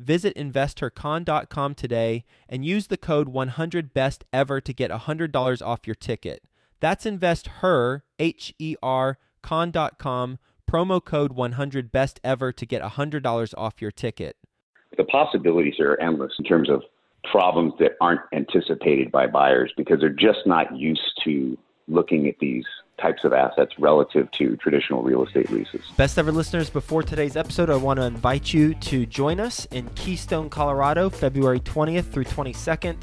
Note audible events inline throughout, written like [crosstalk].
visit investhercon.com today and use the code 100BESTEVER to get $100 off your ticket. That's investher, H E R, con.com promo code 100 best ever to get $100 off your ticket. The possibilities are endless in terms of problems that aren't anticipated by buyers because they're just not used to looking at these types of assets relative to traditional real estate leases. Best ever listeners, before today's episode, I want to invite you to join us in Keystone, Colorado, February 20th through 22nd.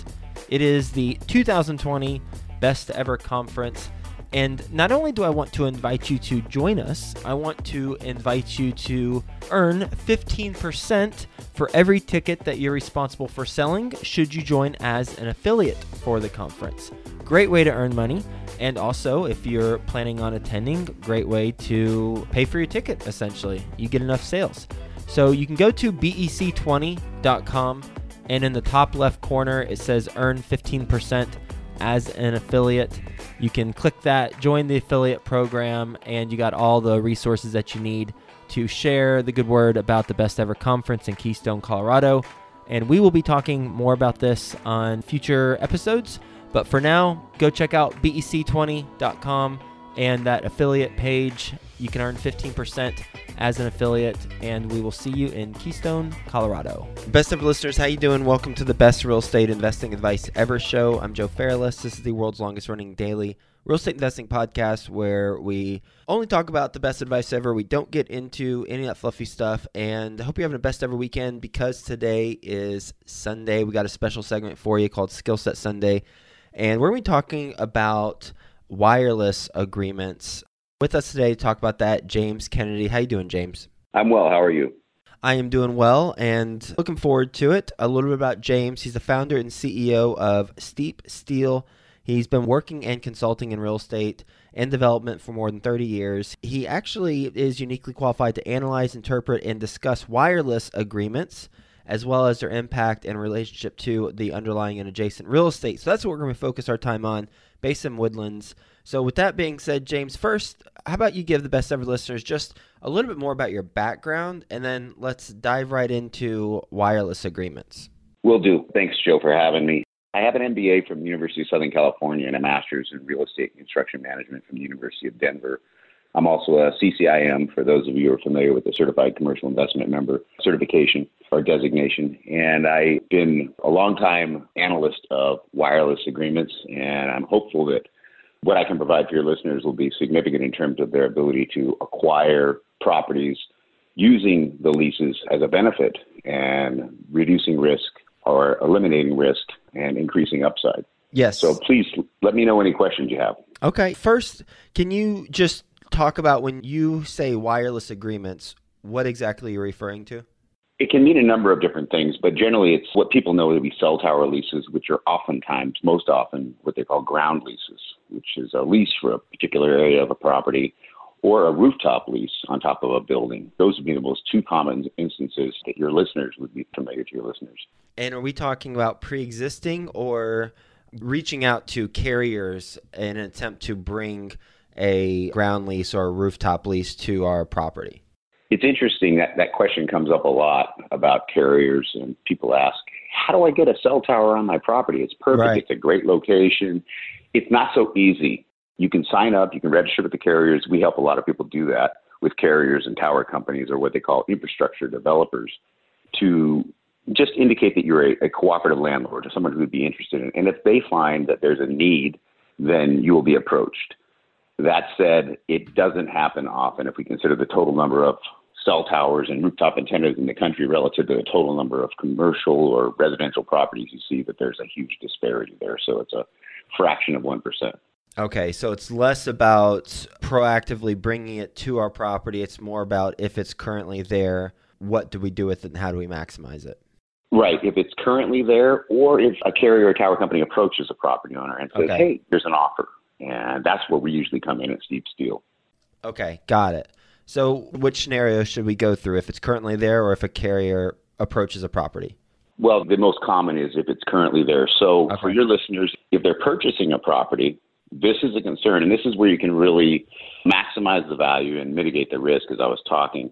It is the 2020 Best Ever Conference. And not only do I want to invite you to join us, I want to invite you to earn 15% for every ticket that you're responsible for selling should you join as an affiliate for the conference. Great way to earn money. And also, if you're planning on attending, great way to pay for your ticket, essentially. You get enough sales. So you can go to bec20.com, and in the top left corner, it says earn 15% as an affiliate. You can click that, join the affiliate program, and you got all the resources that you need to share the good word about the best ever conference in Keystone, Colorado. And we will be talking more about this on future episodes. But for now, go check out bec20.com and that affiliate page. You can earn 15% as an affiliate, and we will see you in Keystone, Colorado. Best of listeners, how you doing? Welcome to the best real estate investing advice ever show. I'm Joe Fairless. This is the world's longest running daily real estate investing podcast where we only talk about the best advice ever. We don't get into any of that fluffy stuff. And I hope you're having a best ever weekend because today is Sunday. We got a special segment for you called Skill Set Sunday. And we're going to be talking about wireless agreements. With us today to talk about that, James Kennedy. How you doing, James? I'm well. How are you? I am doing well and looking forward to it. A little bit about James. He's the founder and CEO of Steep Steel. He's been working and consulting in real estate and development for more than 30 years. He actually is uniquely qualified to analyze, interpret, and discuss wireless agreements as well as their impact and relationship to the underlying and adjacent real estate. So that's what we're going to focus our time on, Basin Woodlands. So, with that being said, James, first, how about you give the best ever listeners just a little bit more about your background, and then let's dive right into wireless agreements. Will do. Thanks, Joe, for having me. I have an MBA from the University of Southern California and a master's in real estate and construction management from the University of Denver. I'm also a CCIM, for those of you who are familiar with the Certified Commercial Investment Member certification or designation. And I've been a long time analyst of wireless agreements, and I'm hopeful that what I can provide for your listeners will be significant in terms of their ability to acquire properties using the leases as a benefit and reducing risk or eliminating risk and increasing upside. Yes. So please let me know any questions you have. Okay. First, can you just talk about when you say wireless agreements, what exactly you're referring to? It can mean a number of different things, but generally it's what people know to be cell tower leases, which are oftentimes, most often, what they call ground leases, which is a lease for a particular area of a property or a rooftop lease on top of a building. Those would be the most two common instances that your listeners would be familiar to your listeners. And are we talking about pre existing or reaching out to carriers in an attempt to bring a ground lease or a rooftop lease to our property? It's interesting that that question comes up a lot about carriers, and people ask, How do I get a cell tower on my property? It's perfect, right. it's a great location. It's not so easy. You can sign up, you can register with the carriers. We help a lot of people do that with carriers and tower companies or what they call infrastructure developers to just indicate that you're a, a cooperative landlord or someone who would be interested in. And if they find that there's a need, then you will be approached. That said, it doesn't happen often if we consider the total number of cell towers and rooftop antennas in the country relative to the total number of commercial or residential properties. You see that there's a huge disparity there. So it's a fraction of 1%. Okay, so it's less about proactively bringing it to our property. It's more about if it's currently there, what do we do with it and how do we maximize it? Right. If it's currently there, or if a carrier or tower company approaches a property owner and says, okay. hey, there's an offer. And that's where we usually come in at Steep Steel. Okay, got it. So, which scenario should we go through if it's currently there or if a carrier approaches a property? Well, the most common is if it's currently there. So, okay. for your listeners, if they're purchasing a property, this is a concern, and this is where you can really maximize the value and mitigate the risk, as I was talking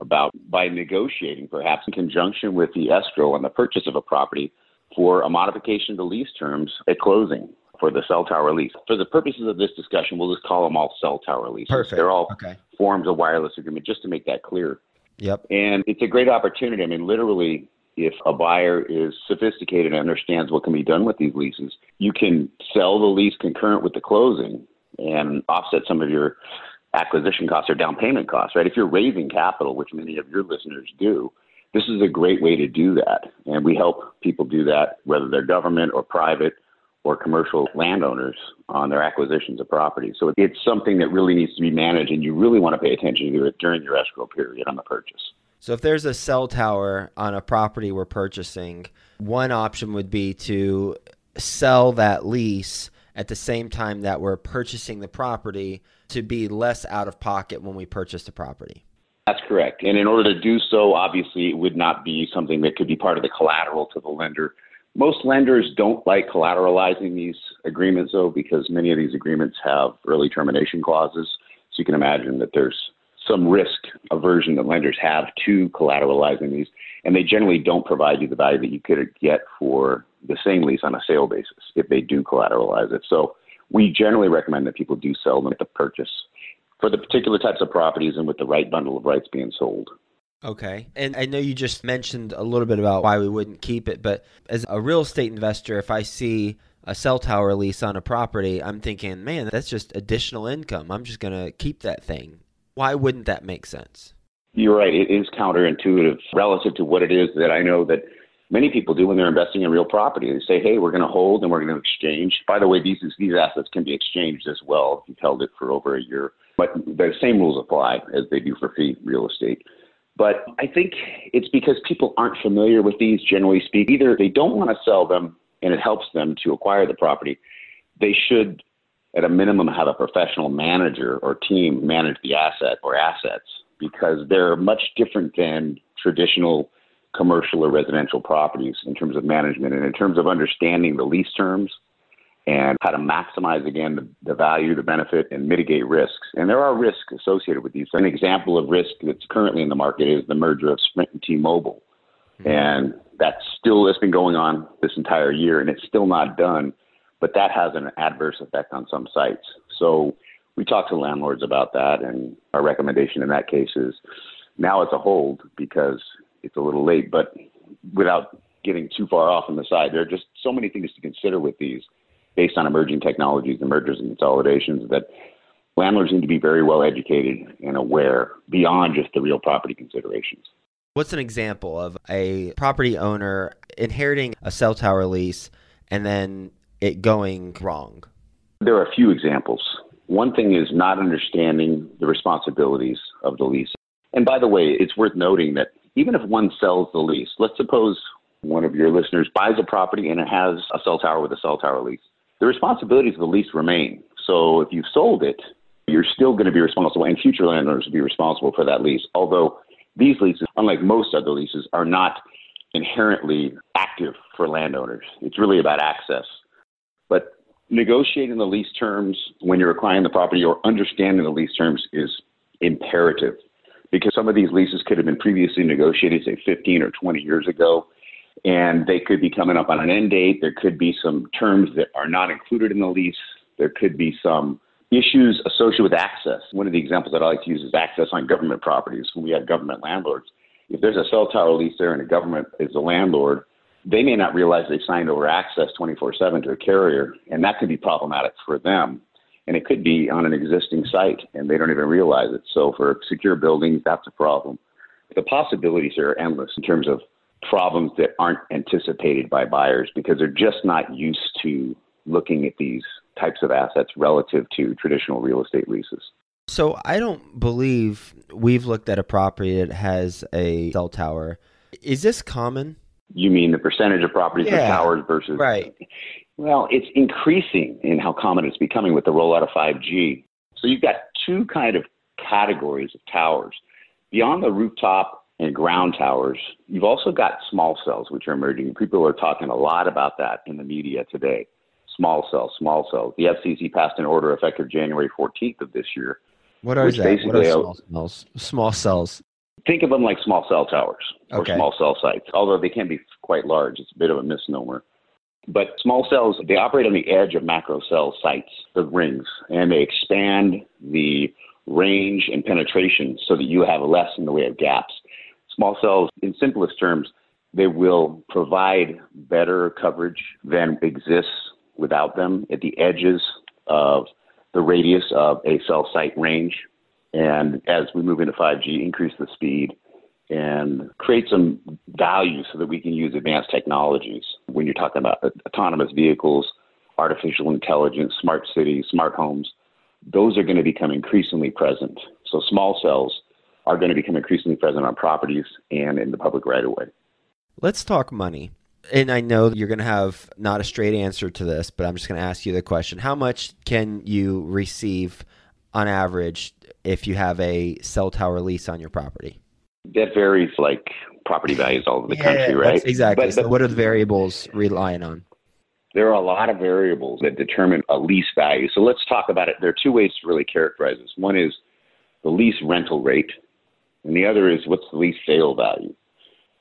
about, by negotiating perhaps in conjunction with the escrow on the purchase of a property for a modification the lease terms at closing for the cell tower lease. For the purposes of this discussion, we'll just call them all cell tower leases. Perfect. They're all okay. forms of wireless agreement, just to make that clear. Yep. And it's a great opportunity. I mean, literally, if a buyer is sophisticated and understands what can be done with these leases, you can sell the lease concurrent with the closing and offset some of your acquisition costs or down payment costs, right? If you're raising capital, which many of your listeners do, this is a great way to do that. And we help people do that, whether they're government or private or commercial landowners on their acquisitions of property. So it's something that really needs to be managed, and you really want to pay attention to it during your escrow period on the purchase. So if there's a cell tower on a property we're purchasing, one option would be to sell that lease at the same time that we're purchasing the property to be less out of pocket when we purchase the property. That's correct. And in order to do so, obviously, it would not be something that could be part of the collateral to the lender. Most lenders don't like collateralizing these agreements, though, because many of these agreements have early termination clauses. So you can imagine that there's some risk aversion that lenders have to collateralizing these, and they generally don't provide you the value that you could get for the same lease on a sale basis if they do collateralize it. So we generally recommend that people do sell them at the purchase for the particular types of properties and with the right bundle of rights being sold. Okay. And I know you just mentioned a little bit about why we wouldn't keep it, but as a real estate investor, if I see a cell tower lease on a property, I'm thinking, man, that's just additional income. I'm just going to keep that thing. Why wouldn't that make sense? You're right. It is counterintuitive relative to what it is that I know that many people do when they're investing in real property. They say, hey, we're going to hold and we're going to exchange. By the way, these, these assets can be exchanged as well if you've held it for over a year. But the same rules apply as they do for fee real estate. But I think it's because people aren't familiar with these, generally speaking. Either they don't want to sell them and it helps them to acquire the property. They should, at a minimum, have a professional manager or team manage the asset or assets because they're much different than traditional commercial or residential properties in terms of management and in terms of understanding the lease terms and how to maximize again the, the, value, the benefit, and mitigate risks. And there are risks associated with these. An example of risk that's currently in the market is the merger of Sprint and T-Mobile, mm-hmm. and that's still has been going on this entire year, and it's still not done. But that has an adverse effect on some sites. So we talk to landlords about that, and our recommendation in that case is now it's a hold because it's a little late. But without getting too far off on the side, there are just so many things to consider with these based on emerging technologies and mergers and consolidations that landlords need to be very well educated and aware beyond just the real property considerations. What's an example of a property owner inheriting a cell tower lease and then it going wrong? There are a few examples. One thing is not understanding the responsibilities of the lease. And by the way, it's worth noting that even if one sells the lease, let's suppose one of your listeners buys a property and it has a cell tower with a cell tower lease the responsibilities of the lease remain. So if you've sold it, you're still going to be responsible, and future landowners will be responsible for that lease. Although these leases, unlike most other leases, are not inherently active for landowners. It's really about access. But negotiating the lease terms when you're acquiring the property or understanding the lease terms is imperative because some of these leases could have been previously negotiated, say 15 or 20 years ago, and they could be coming up on an end date. There could be some terms that are not included in the lease. There could be some issues associated with access. One of the examples that I like to use is access on government properties when we have government landlords. If there's a cell tower lease there and a government is the landlord, they may not realize they signed over access 24 7 to a carrier, and that could be problematic for them. and it could be on an existing site and they don't even realize it. So for secure buildings, that's a problem. The possibilities are endless in terms of problems that aren't anticipated by buyers because they're just not used to looking at these types of assets relative to traditional real estate leases. So I don't believe we've looked at a property that has a cell tower. Is this common? You mean the percentage of properties yeah, with towers versus right? Well, it's increasing in how common it's becoming with the rollout of 5G. So you've got two kind of categories of towers. Beyond the rooftop and ground towers, you've also got small cells, which are emerging. People are talking a lot about that in the media today. Small cells, small cells. The FCC passed an order effective January 14th of this year. What are that? What are small cells? Small cells. Think of them like small cell towers or Okay. small cell sites, although they can be quite large. It's a bit of a misnomer. But small cells, they operate on the edge of macro cell sites, the rings, and they expand the range and penetration so that you have less in the way of gaps. Small cells, in simplest terms, they will provide better coverage than exists without them at the edges of the radius of a cell site range. And as we move into 5G, increase the speed and create some value so that we can use advanced technologies when you're talking about autonomous vehicles, artificial intelligence, smart cities, smart homes. Those are going to become increasingly present. So small cells are going to become increasingly present on properties and in the public right of way. Let's talk money. And I know you're going to have not a straight answer to this, but I'm just going to ask you the question. How much can you receive on average if you have a cell tower lease on your property? That varies like property values all over the country, right? that's Exactly. But, so but what are the variables relying on? there are a lot of variables that determine a lease value. So let's talk about it. There are two ways to really characterize this. One is the lease rental rate, and the other is what's the lease sale value.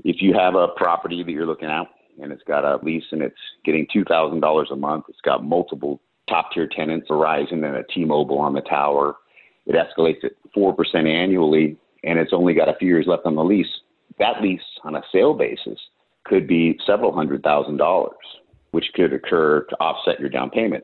If you have a property that you're looking at and it's got a lease and it's getting $2,000 a month, it's got multiple top tier tenants, Verizon and a T Mobile on the tower, it escalates at 4% annually, and it's only got a few years left on the lease. That lease on a sale basis could be several hundred thousand dollars, which could occur to offset your down payment.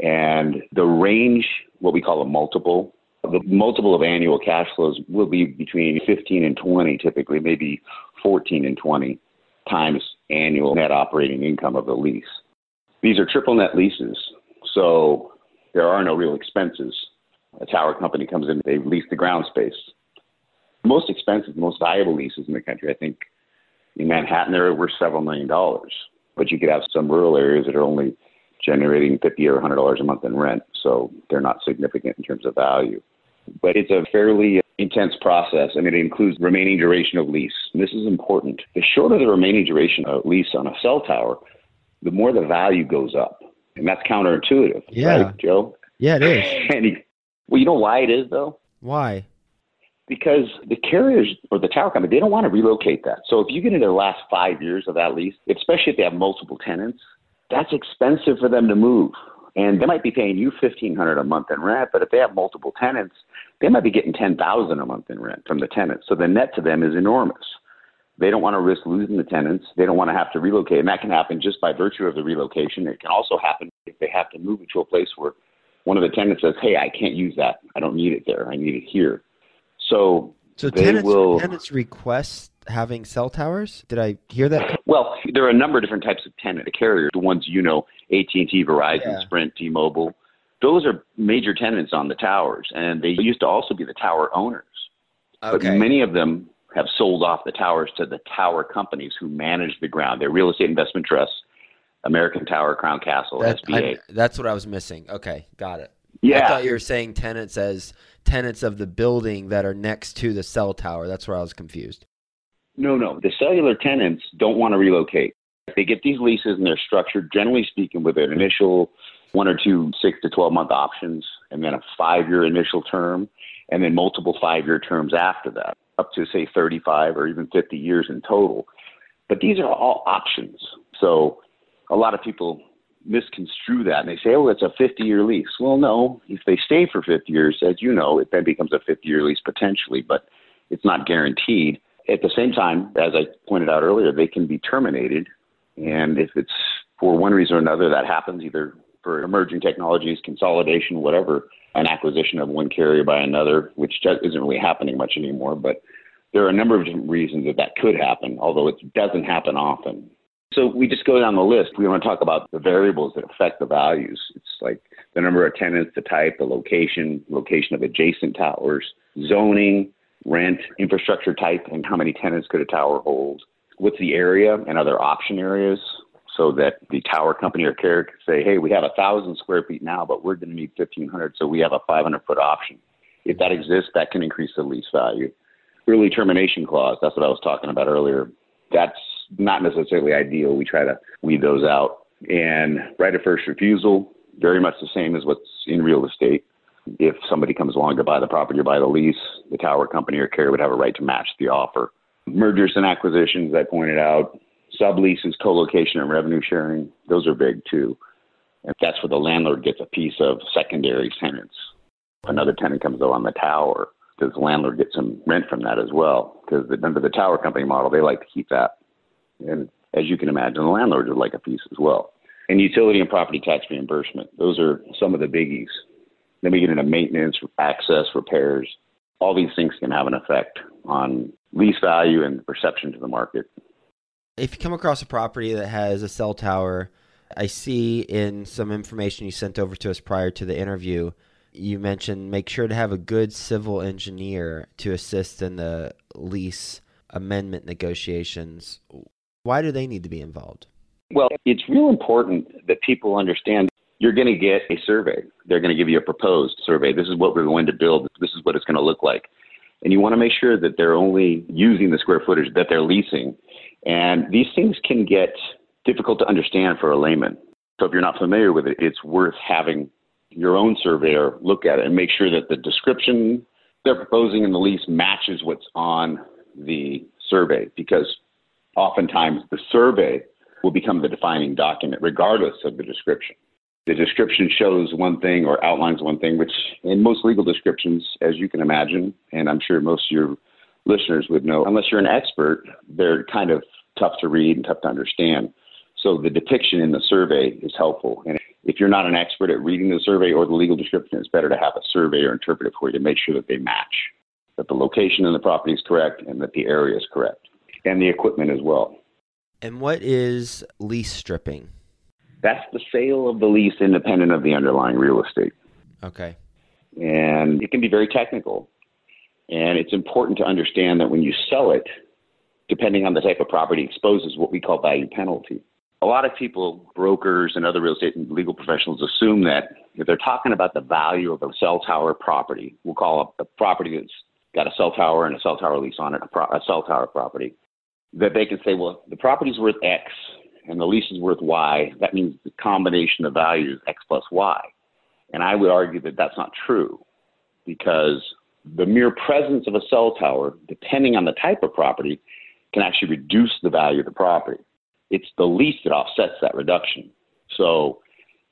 And the range, what we call a multiple, the multiple of annual cash flows will be between 15 and 20, typically, maybe 14 and 20 times annual net operating income of the lease. These are triple net leases, so there are no real expenses. A tower company comes in, they lease the ground space. Most expensive, most valuable leases in the country, I think in Manhattan, they're worth several million dollars. But you could have some rural areas that are only generating fifty or hundred dollars a month in rent, so they're not significant in terms of value. But it's a fairly intense process. I mean, it includes remaining duration of lease. And this is important. The shorter the remaining duration of lease on a cell tower, the more the value goes up, and that's counterintuitive, Yeah. right, Joe? Yeah, it is. [laughs] And you, well, you know why it is though Why? because the carriers or the tower company they don't want to relocate that. So if you get into the last five years of that lease, especially if they have multiple tenants, that's expensive for them to move. And they might be paying you fifteen hundred a month in rent, but if they have multiple tenants, they might be getting ten thousand a month in rent from the tenants. So the net to them is enormous. They don't want to risk losing the tenants. They don't want to have to relocate, and that can happen just by virtue of the relocation. It can also happen if they have to move into a place where one of the tenants says, "Hey, I can't use that. I don't need it there. I need it here." So So They tenants, will- tenants request having cell towers? Did I hear that? Well, there are a number of different types of tenant carriers. The ones you know, AT&T, Verizon, Yeah. Sprint, T-Mobile. Those are major tenants on the towers, and they used to also be the tower owners. Okay. But many of them have sold off the towers to the tower companies who manage the ground. They're real estate investment trusts, American Tower, Crown Castle, That's, SBA. I- that's what I was missing. Okay, got it. Yeah. I thought you were saying tenants as tenants of the building that are next to the cell tower. That's where I was confused. No, no. The cellular tenants don't want to relocate. They get these leases and they're structured, generally speaking, with an initial one or two six to 12 month options and then a five year initial term and then multiple five year terms after that, up to say 35 or even 50 years in total. But these are all options. So a lot of people misconstrue that and they say, oh, it's a 50 year lease. Well, no, if they stay for 50 years, as you know, it then becomes a 50 year lease potentially, but it's not guaranteed. At the same time, as I pointed out earlier, they can be terminated. And if it's for one reason or another that happens, either for emerging technologies, consolidation, whatever, an acquisition of one carrier by another, which isn't really happening much anymore. But there are a number of different reasons that that could happen, although it doesn't happen often. So we just go down the list. We want to talk about the variables that affect the values. It's like the number of tenants, the type, the location, location of adjacent towers, zoning, rent, infrastructure type, and how many tenants could a tower hold. What's the area and other option areas so that the tower company or carrier could say, hey, we have a thousand square feet now, but we're going to need 1500, so we have a 500 foot option. If that exists, that can increase the lease value. Early termination clause, that's what I was talking about earlier. That's not necessarily ideal. We try to weed those out. And right of first refusal, very much the same as what's in real estate. If somebody comes along to buy the property or buy the lease, the tower company or carrier would have a right to match the offer. Mergers and acquisitions, I pointed out, subleases, co-location, and revenue sharing, those are big too. And that's where the landlord gets a piece of secondary tenants. If another tenant comes on the tower, does the landlord get some rent from that as well? Because under the tower company model, they like to keep that. And as you can imagine, the landlord would like a piece as well. And utility and property tax reimbursement, those are some of the biggies. Then we get into maintenance, access, repairs. All these things can have an effect on lease value and perception to the market. If you come across a property that has a cell tower, I see in some information you sent over to us prior to the interview, you mentioned make sure to have a good civil engineer to assist in the lease amendment negotiations. Why do they need to be involved? Well, it's real important that people understand you're going to get a survey. They're going to give you a proposed survey. This is what we're going to build. This is what it's going to look like. And you want to make sure that they're only using the square footage that they're leasing. And these things can get difficult to understand for a layman. So if you're not familiar with it, it's worth having your own surveyor look at it and make sure that the description they're proposing in the lease matches what's on the survey because oftentimes the survey will become the defining document regardless of the description. The description shows one thing or outlines one thing, which in most legal descriptions, as you can imagine, and I'm sure most of your listeners would know, unless you're an expert, they're kind of tough to read and tough to understand. So the depiction in the survey is helpful. And if you're not an expert at reading the survey or the legal description, it's better to have a surveyor interpret it for you to make sure that they match, that the location in the property is correct and that the area is correct, and the equipment as well. And what is lease stripping? That's the sale of the lease independent of the underlying real estate. Okay. And it can be very technical. And it's important to understand that when you sell it, depending on the type of property, exposes what we call value penalty. A lot of people, brokers and other real estate and legal professionals, assume that if they're talking about the value of a cell tower property, we'll call a property that's got a cell tower and a cell tower lease on it, a, pro- a cell tower property, that they can say, well, the property's worth X and the lease is worth Y, that means the combination of values X plus Y. And I would argue that that's not true because the mere presence of a cell tower, depending on the type of property, can actually reduce the value of the property. It's the lease that offsets that reduction. So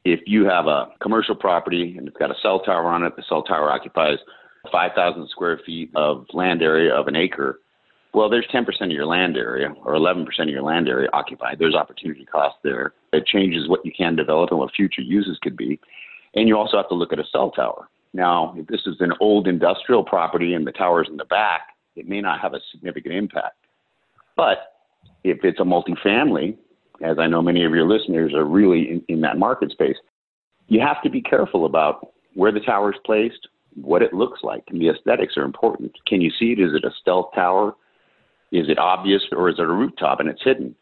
if you have a commercial property and it's got a cell tower on it, the cell tower occupies 5,000 square feet of land area of an acre, well, there's 10% of your land area or 11% of your land area occupied. There's opportunity cost there. It changes what you can develop and what future uses could be. And you also have to look at a cell tower. Now, if this is an old industrial property and the tower's in the back, it may not have a significant impact. But if it's a multifamily, as I know many of your listeners are really in, in that market space, you have to be careful about where the tower is placed, what it looks like, and the aesthetics are important. Can you see it? Is it a stealth tower? Is it obvious or is it a rooftop and it's hidden?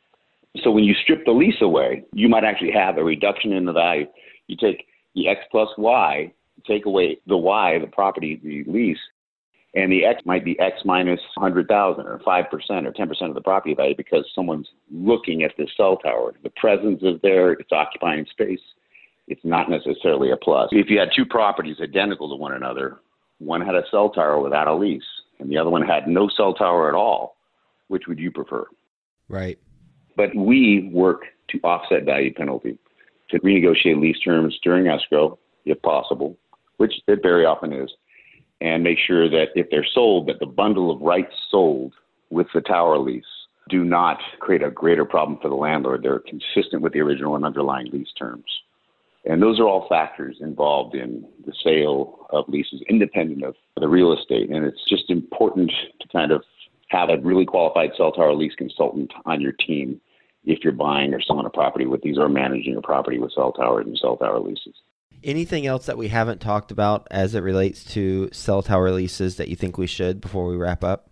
So when you strip the lease away, you might actually have a reduction in the value. You take the X plus Y, take away the Y, the property, the lease, and the X might be X minus 100,000 or 5% or 10% of the property value because someone's looking at this cell tower. The presence is there, it's occupying space. It's not necessarily a plus. If you had two properties identical to one another, one had a cell tower without a lease, and the other one had no cell tower at all, which would you prefer? Right. But we work to offset value penalty, to renegotiate lease terms during escrow, if possible, which it very often is, and make sure that if they're sold, that the bundle of rights sold with the tower lease do not create a greater problem for the landlord. They're consistent with the original and underlying lease terms. And those are all factors involved in the sale of leases, independent of the real estate. And it's just important to kind of have a really qualified cell tower lease consultant on your team if you're buying or selling a property with these or managing a property with cell towers and cell tower leases. Anything else that we haven't talked about as it relates to cell tower leases that you think we should before we wrap up?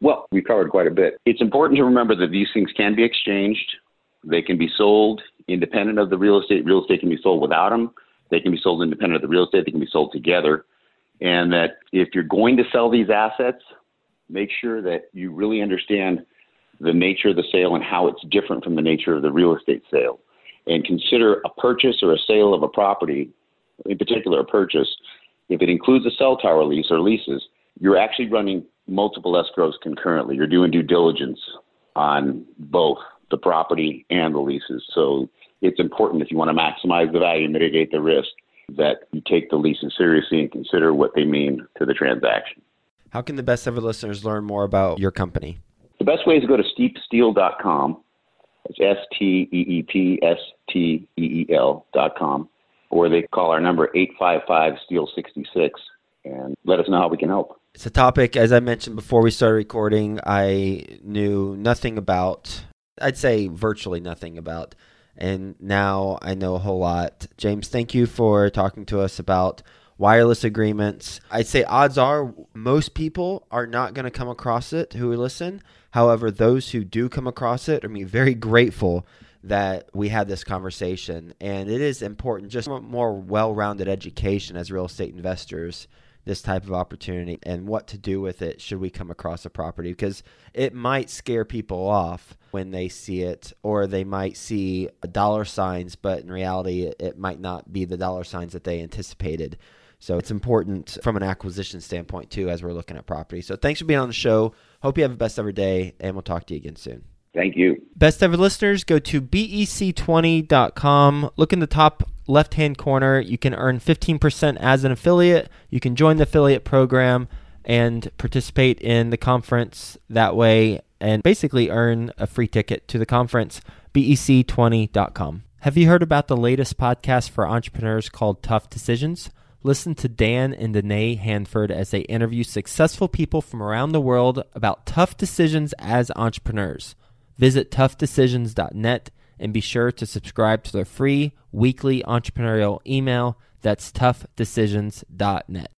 Well, we covered quite a bit. It's important to remember that these things can be exchanged. They can be sold independent of the real estate. Real estate can be sold without them. They can be sold independent of the real estate. They can be sold together. And that if you're going to sell these assets, make sure that you really understand the nature of the sale and how it's different from the nature of the real estate sale. And consider a purchase or a sale of a property, in particular a purchase, if it includes a cell tower lease or leases, you're actually running multiple escrows concurrently. You're doing due diligence on both the property and the leases. So it's important if you want to maximize the value and mitigate the risk that you take the leases seriously and consider what they mean to the transaction. How can the best ever listeners learn more about your company? The best way is to go to steepsteel.com. It's S T E E P S T E E L dot com, or they call our number 855 Steel 66 and let us know how we can help. It's a topic, as I mentioned before we started recording, I knew nothing about. I'd say virtually nothing about. And now I know a whole lot. James, thank you for talking to us about wireless agreements. I'd say odds are most people are not going to come across it who listen. However, those who do come across it are me very grateful that we had this conversation. And it is important, just more well rounded education as real estate investors this type of opportunity and what to do with it should we come across a property because it might scare people off when they see it or they might see dollar signs but in reality it might not be the dollar signs that they anticipated so it's important from an acquisition standpoint too as we're looking at property so thanks for being on the show hope you have a best ever day and we'll talk to you again soon Thank you. Best ever listeners, go to bec20.com. Look in the top left hand corner. You can earn 15% as an affiliate. You can join the affiliate program and participate in the conference that way and basically earn a free ticket to the conference. bec20.com. Have you heard about the latest podcast for entrepreneurs called Tough Decisions? Listen to Dan and Danae Hanford as they interview successful people from around the world about tough decisions as entrepreneurs. Visit toughdecisions.net and be sure to subscribe to their free weekly entrepreneurial email. That's toughdecisions.net.